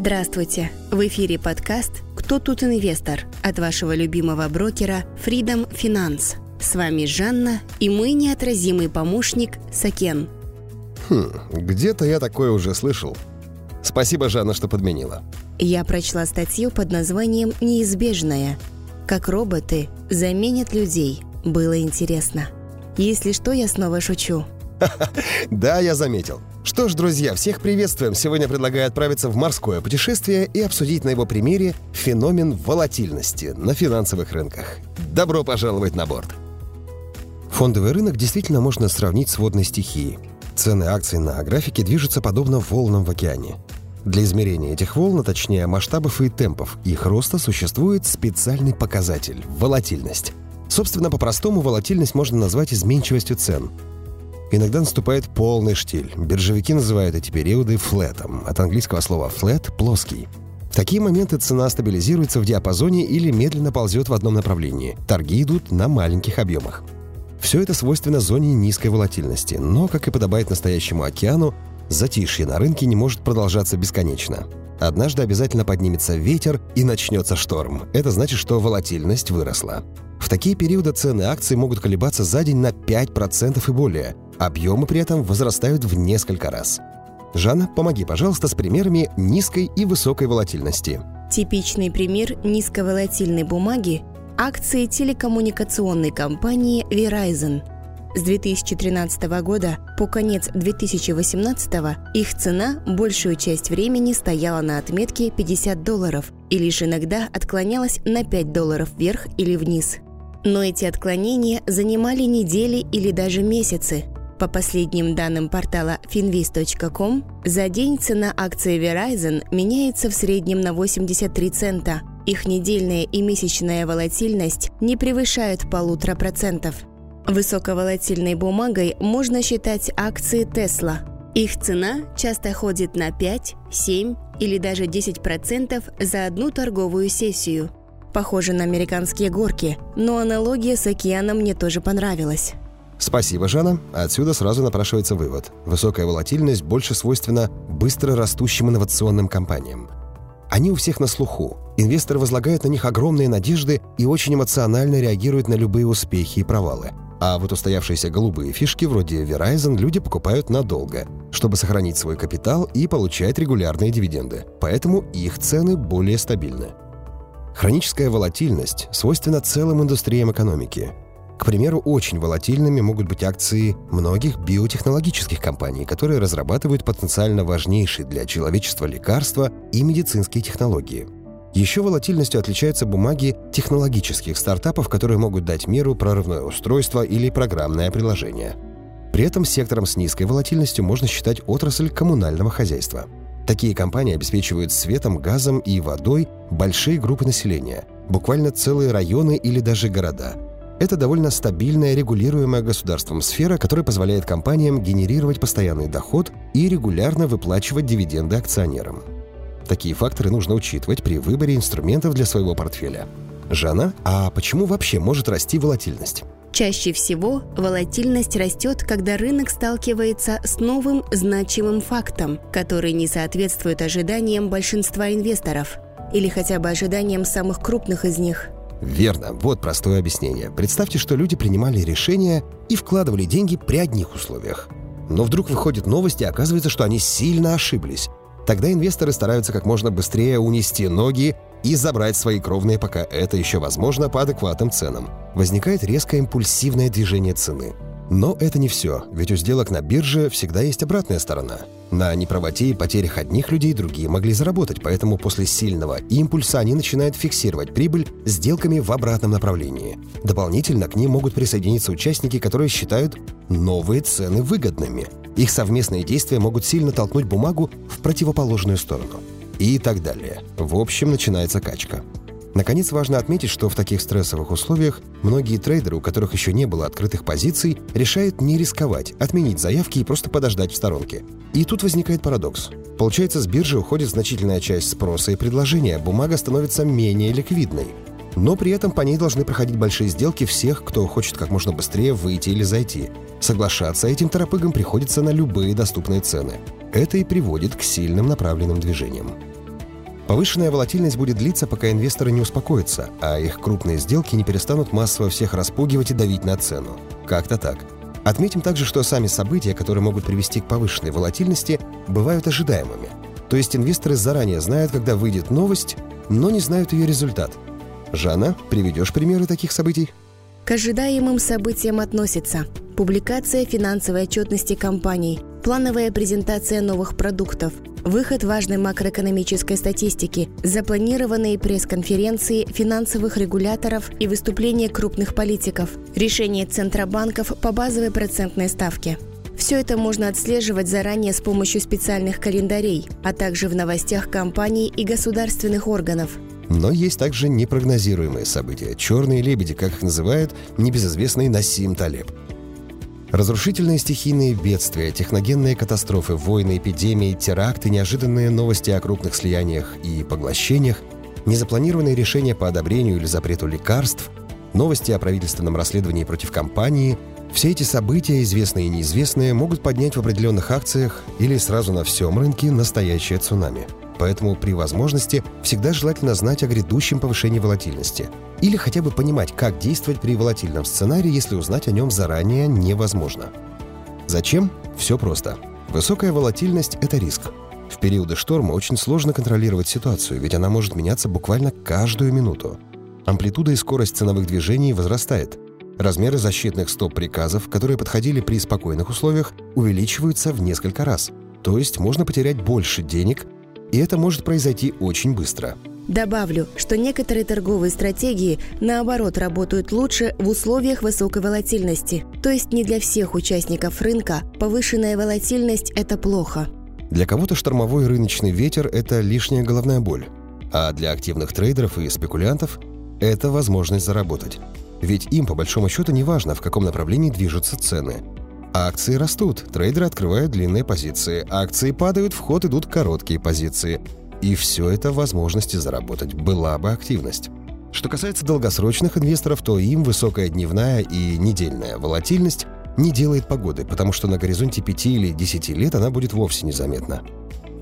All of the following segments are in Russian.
Здравствуйте! В эфире подкаст «Кто тут инвестор?» от вашего любимого брокера Freedom Finance. С вами Жанна и мой неотразимый помощник Сакен. Хм, где-то я такое уже слышал. Спасибо, Жанна, что подменила. Я прочла статью под названием «Неизбежное. Как роботы заменят людей». Было интересно. Если что, я снова шучу. Да, я заметил. Что ж, друзья, всех приветствуем. Сегодня предлагаю отправиться в морское путешествие и обсудить на его примере феномен волатильности на финансовых рынках. Добро пожаловать на борт. Фондовый рынок действительно можно сравнить с водной стихией. Цены акций на графике движутся подобно волнам в океане. Для измерения этих волн, а точнее масштабов и темпов их роста, существует специальный показатель – волатильность. Собственно, по-простому волатильность можно назвать изменчивостью цен – Иногда наступает полный штиль. Биржевики называют эти периоды флетом, от английского слова «флет» — «плоский». В такие моменты цена стабилизируется в диапазоне или медленно ползет в одном направлении. Торги идут на маленьких объемах. Все это свойственно зоне низкой волатильности, но, как и подобает настоящему океану, затишье на рынке не может продолжаться бесконечно. Однажды обязательно поднимется ветер и начнется шторм. Это значит, что волатильность выросла. В такие периоды цены акций могут колебаться за день на 5% и более. Объемы при этом возрастают в несколько раз. Жанна, помоги, пожалуйста, с примерами низкой и высокой волатильности. Типичный пример низковолатильной бумаги – акции телекоммуникационной компании Verizon. С 2013 года по конец 2018 их цена большую часть времени стояла на отметке 50 долларов и лишь иногда отклонялась на 5 долларов вверх или вниз. Но эти отклонения занимали недели или даже месяцы. По последним данным портала finviz.com, за день цена акции Verizon меняется в среднем на 83 цента. Их недельная и месячная волатильность не превышает полутора процентов. Высоковолатильной бумагой можно считать акции Tesla. Их цена часто ходит на 5, 7 или даже 10% за одну торговую сессию – Похоже на американские горки, но аналогия с океаном мне тоже понравилась. Спасибо, Жанна. Отсюда сразу напрашивается вывод. Высокая волатильность больше свойственна быстро растущим инновационным компаниям. Они у всех на слуху. Инвесторы возлагают на них огромные надежды и очень эмоционально реагируют на любые успехи и провалы. А вот устоявшиеся голубые фишки вроде Verizon люди покупают надолго, чтобы сохранить свой капитал и получать регулярные дивиденды. Поэтому их цены более стабильны. Хроническая волатильность свойственна целым индустриям экономики. К примеру, очень волатильными могут быть акции многих биотехнологических компаний, которые разрабатывают потенциально важнейшие для человечества лекарства и медицинские технологии. Еще волатильностью отличаются бумаги технологических стартапов, которые могут дать меру прорывное устройство или программное приложение. При этом сектором с низкой волатильностью можно считать отрасль коммунального хозяйства – Такие компании обеспечивают светом, газом и водой большие группы населения, буквально целые районы или даже города. Это довольно стабильная, регулируемая государством сфера, которая позволяет компаниям генерировать постоянный доход и регулярно выплачивать дивиденды акционерам. Такие факторы нужно учитывать при выборе инструментов для своего портфеля. Жанна, а почему вообще может расти волатильность? Чаще всего волатильность растет, когда рынок сталкивается с новым значимым фактом, который не соответствует ожиданиям большинства инвесторов или хотя бы ожиданиям самых крупных из них. Верно, вот простое объяснение. Представьте, что люди принимали решения и вкладывали деньги при одних условиях. Но вдруг выходит новость, и оказывается, что они сильно ошиблись. Тогда инвесторы стараются как можно быстрее унести ноги и забрать свои кровные, пока это еще возможно по адекватным ценам. Возникает резкое импульсивное движение цены. Но это не все, ведь у сделок на бирже всегда есть обратная сторона. На неправоте и потерях одних людей другие могли заработать, поэтому после сильного импульса они начинают фиксировать прибыль сделками в обратном направлении. Дополнительно к ним могут присоединиться участники, которые считают новые цены выгодными. Их совместные действия могут сильно толкнуть бумагу в противоположную сторону и так далее. В общем, начинается качка. Наконец, важно отметить, что в таких стрессовых условиях многие трейдеры, у которых еще не было открытых позиций, решают не рисковать, отменить заявки и просто подождать в сторонке. И тут возникает парадокс. Получается, с биржи уходит значительная часть спроса и предложения, бумага становится менее ликвидной. Но при этом по ней должны проходить большие сделки всех, кто хочет как можно быстрее выйти или зайти. Соглашаться этим торопыгам приходится на любые доступные цены. Это и приводит к сильным направленным движениям. Повышенная волатильность будет длиться, пока инвесторы не успокоятся, а их крупные сделки не перестанут массово всех распугивать и давить на цену. Как-то так. Отметим также, что сами события, которые могут привести к повышенной волатильности, бывают ожидаемыми. То есть инвесторы заранее знают, когда выйдет новость, но не знают ее результат. Жанна, приведешь примеры таких событий? К ожидаемым событиям относятся публикация финансовой отчетности компаний, плановая презентация новых продуктов, выход важной макроэкономической статистики, запланированные пресс-конференции финансовых регуляторов и выступления крупных политиков, решение центробанков по базовой процентной ставке. Все это можно отслеживать заранее с помощью специальных календарей, а также в новостях компаний и государственных органов. Но есть также непрогнозируемые события. Черные лебеди, как их называют небезызвестный Насим Талеб – Разрушительные стихийные бедствия, техногенные катастрофы, войны, эпидемии, теракты, неожиданные новости о крупных слияниях и поглощениях, незапланированные решения по одобрению или запрету лекарств, новости о правительственном расследовании против компании – все эти события, известные и неизвестные, могут поднять в определенных акциях или сразу на всем рынке настоящее цунами – Поэтому при возможности всегда желательно знать о грядущем повышении волатильности. Или хотя бы понимать, как действовать при волатильном сценарии, если узнать о нем заранее невозможно. Зачем? Все просто. Высокая волатильность – это риск. В периоды шторма очень сложно контролировать ситуацию, ведь она может меняться буквально каждую минуту. Амплитуда и скорость ценовых движений возрастает. Размеры защитных стоп-приказов, которые подходили при спокойных условиях, увеличиваются в несколько раз. То есть можно потерять больше денег, и это может произойти очень быстро. Добавлю, что некоторые торговые стратегии, наоборот, работают лучше в условиях высокой волатильности. То есть не для всех участников рынка повышенная волатильность – это плохо. Для кого-то штормовой рыночный ветер – это лишняя головная боль. А для активных трейдеров и спекулянтов – это возможность заработать. Ведь им, по большому счету, не важно, в каком направлении движутся цены. Акции растут, трейдеры открывают длинные позиции, акции падают, в ход идут короткие позиции. И все это возможности заработать, была бы активность. Что касается долгосрочных инвесторов, то им высокая дневная и недельная волатильность не делает погоды, потому что на горизонте 5 или 10 лет она будет вовсе незаметна.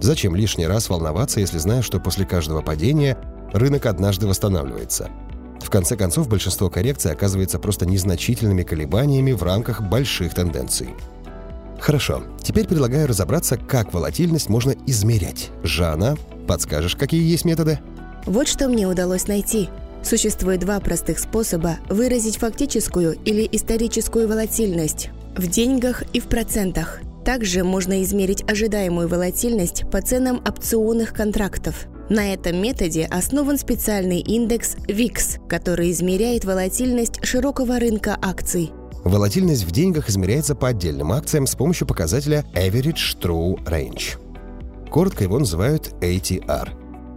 Зачем лишний раз волноваться, если знаешь, что после каждого падения рынок однажды восстанавливается – в конце концов, большинство коррекций оказывается просто незначительными колебаниями в рамках больших тенденций. Хорошо, теперь предлагаю разобраться, как волатильность можно измерять. Жанна, подскажешь, какие есть методы? Вот что мне удалось найти. Существует два простых способа выразить фактическую или историческую волатильность в деньгах и в процентах. Также можно измерить ожидаемую волатильность по ценам опционных контрактов – на этом методе основан специальный индекс VIX, который измеряет волатильность широкого рынка акций. Волатильность в деньгах измеряется по отдельным акциям с помощью показателя Average True Range. Коротко его называют ATR.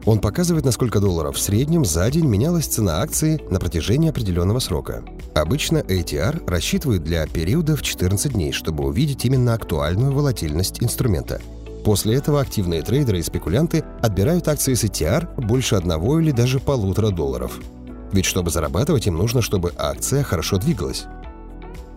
Он показывает, на сколько долларов в среднем за день менялась цена акции на протяжении определенного срока. Обычно ATR рассчитывают для периода в 14 дней, чтобы увидеть именно актуальную волатильность инструмента – После этого активные трейдеры и спекулянты отбирают акции с ETR больше одного или даже полутора долларов. Ведь чтобы зарабатывать, им нужно, чтобы акция хорошо двигалась.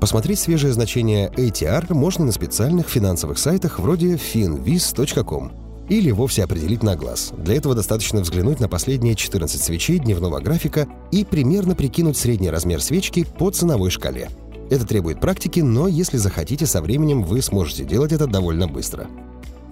Посмотреть свежее значение ATR можно на специальных финансовых сайтах вроде finviz.com или вовсе определить на глаз. Для этого достаточно взглянуть на последние 14 свечей дневного графика и примерно прикинуть средний размер свечки по ценовой шкале. Это требует практики, но если захотите, со временем вы сможете делать это довольно быстро.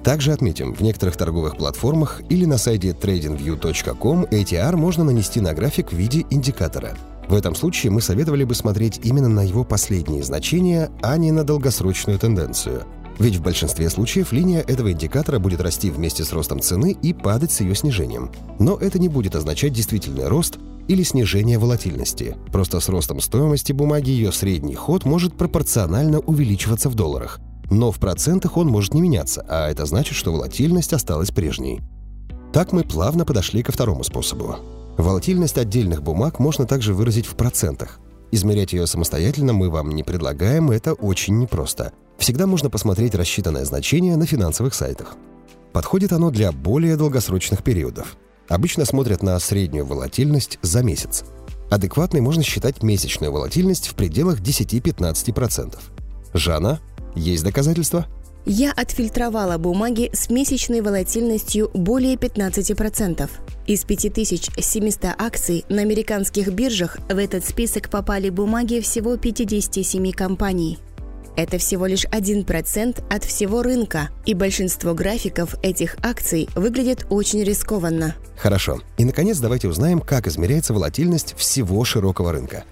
Также отметим, в некоторых торговых платформах или на сайте tradingview.com ATR можно нанести на график в виде индикатора. В этом случае мы советовали бы смотреть именно на его последние значения, а не на долгосрочную тенденцию. Ведь в большинстве случаев линия этого индикатора будет расти вместе с ростом цены и падать с ее снижением. Но это не будет означать действительный рост или снижение волатильности. Просто с ростом стоимости бумаги ее средний ход может пропорционально увеличиваться в долларах – но в процентах он может не меняться, а это значит, что волатильность осталась прежней. Так мы плавно подошли ко второму способу. Волатильность отдельных бумаг можно также выразить в процентах. Измерять ее самостоятельно мы вам не предлагаем, это очень непросто. Всегда можно посмотреть рассчитанное значение на финансовых сайтах. Подходит оно для более долгосрочных периодов. Обычно смотрят на среднюю волатильность за месяц. Адекватной можно считать месячную волатильность в пределах 10-15%. Жанна, есть доказательства? Я отфильтровала бумаги с месячной волатильностью более 15%. Из 5700 акций на американских биржах в этот список попали бумаги всего 57 компаний. Это всего лишь 1% от всего рынка, и большинство графиков этих акций выглядит очень рискованно. Хорошо. И, наконец, давайте узнаем, как измеряется волатильность всего широкого рынка.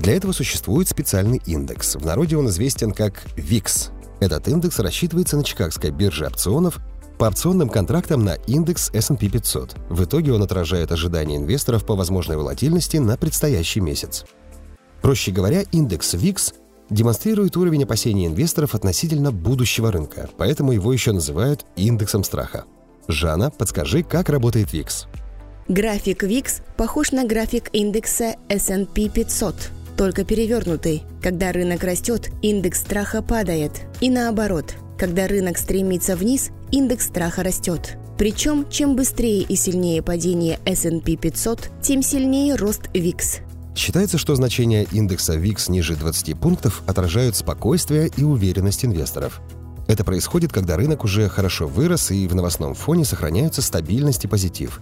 Для этого существует специальный индекс. В народе он известен как VIX. Этот индекс рассчитывается на Чикагской бирже опционов по опционным контрактам на индекс S&P 500. В итоге он отражает ожидания инвесторов по возможной волатильности на предстоящий месяц. Проще говоря, индекс VIX демонстрирует уровень опасений инвесторов относительно будущего рынка, поэтому его еще называют индексом страха. Жанна, подскажи, как работает VIX? График VIX похож на график индекса S&P 500, только перевернутый. Когда рынок растет, индекс страха падает. И наоборот, когда рынок стремится вниз, индекс страха растет. Причем, чем быстрее и сильнее падение S&P 500, тем сильнее рост VIX. Считается, что значения индекса VIX ниже 20 пунктов отражают спокойствие и уверенность инвесторов. Это происходит, когда рынок уже хорошо вырос и в новостном фоне сохраняются стабильность и позитив.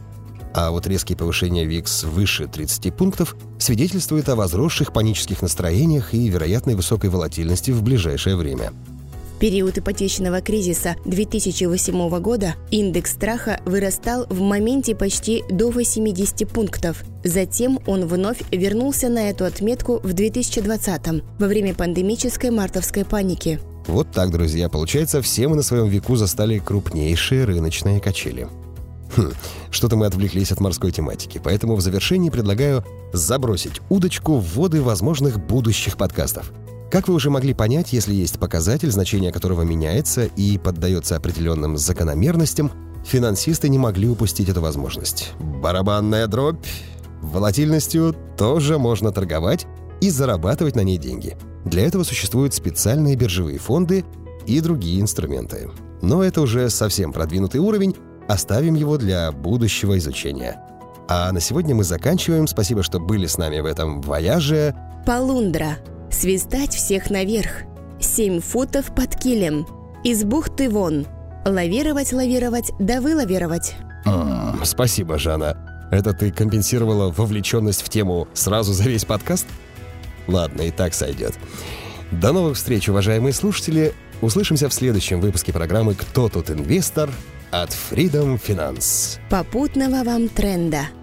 А вот резкие повышения VIX выше 30 пунктов свидетельствуют о возросших панических настроениях и вероятной высокой волатильности в ближайшее время – период ипотечного кризиса 2008 года индекс страха вырастал в моменте почти до 80 пунктов. Затем он вновь вернулся на эту отметку в 2020 во время пандемической мартовской паники. Вот так, друзья. Получается, все мы на своем веку застали крупнейшие рыночные качели. Хм, что-то мы отвлеклись от морской тематики, поэтому в завершении предлагаю забросить удочку в воды возможных будущих подкастов – как вы уже могли понять, если есть показатель, значение которого меняется и поддается определенным закономерностям, финансисты не могли упустить эту возможность. Барабанная дробь. Волатильностью тоже можно торговать и зарабатывать на ней деньги. Для этого существуют специальные биржевые фонды и другие инструменты. Но это уже совсем продвинутый уровень, оставим его для будущего изучения. А на сегодня мы заканчиваем. Спасибо, что были с нами в этом вояже. Полундра Свистать всех наверх. Семь футов под килем. Из бухты вон. Лавировать, лавировать, да вылавировать. Mm, спасибо, Жанна. Это ты компенсировала вовлеченность в тему сразу за весь подкаст? Ладно, и так сойдет. До новых встреч, уважаемые слушатели. Услышимся в следующем выпуске программы «Кто тут инвестор?» От Freedom Finance. Попутного вам тренда.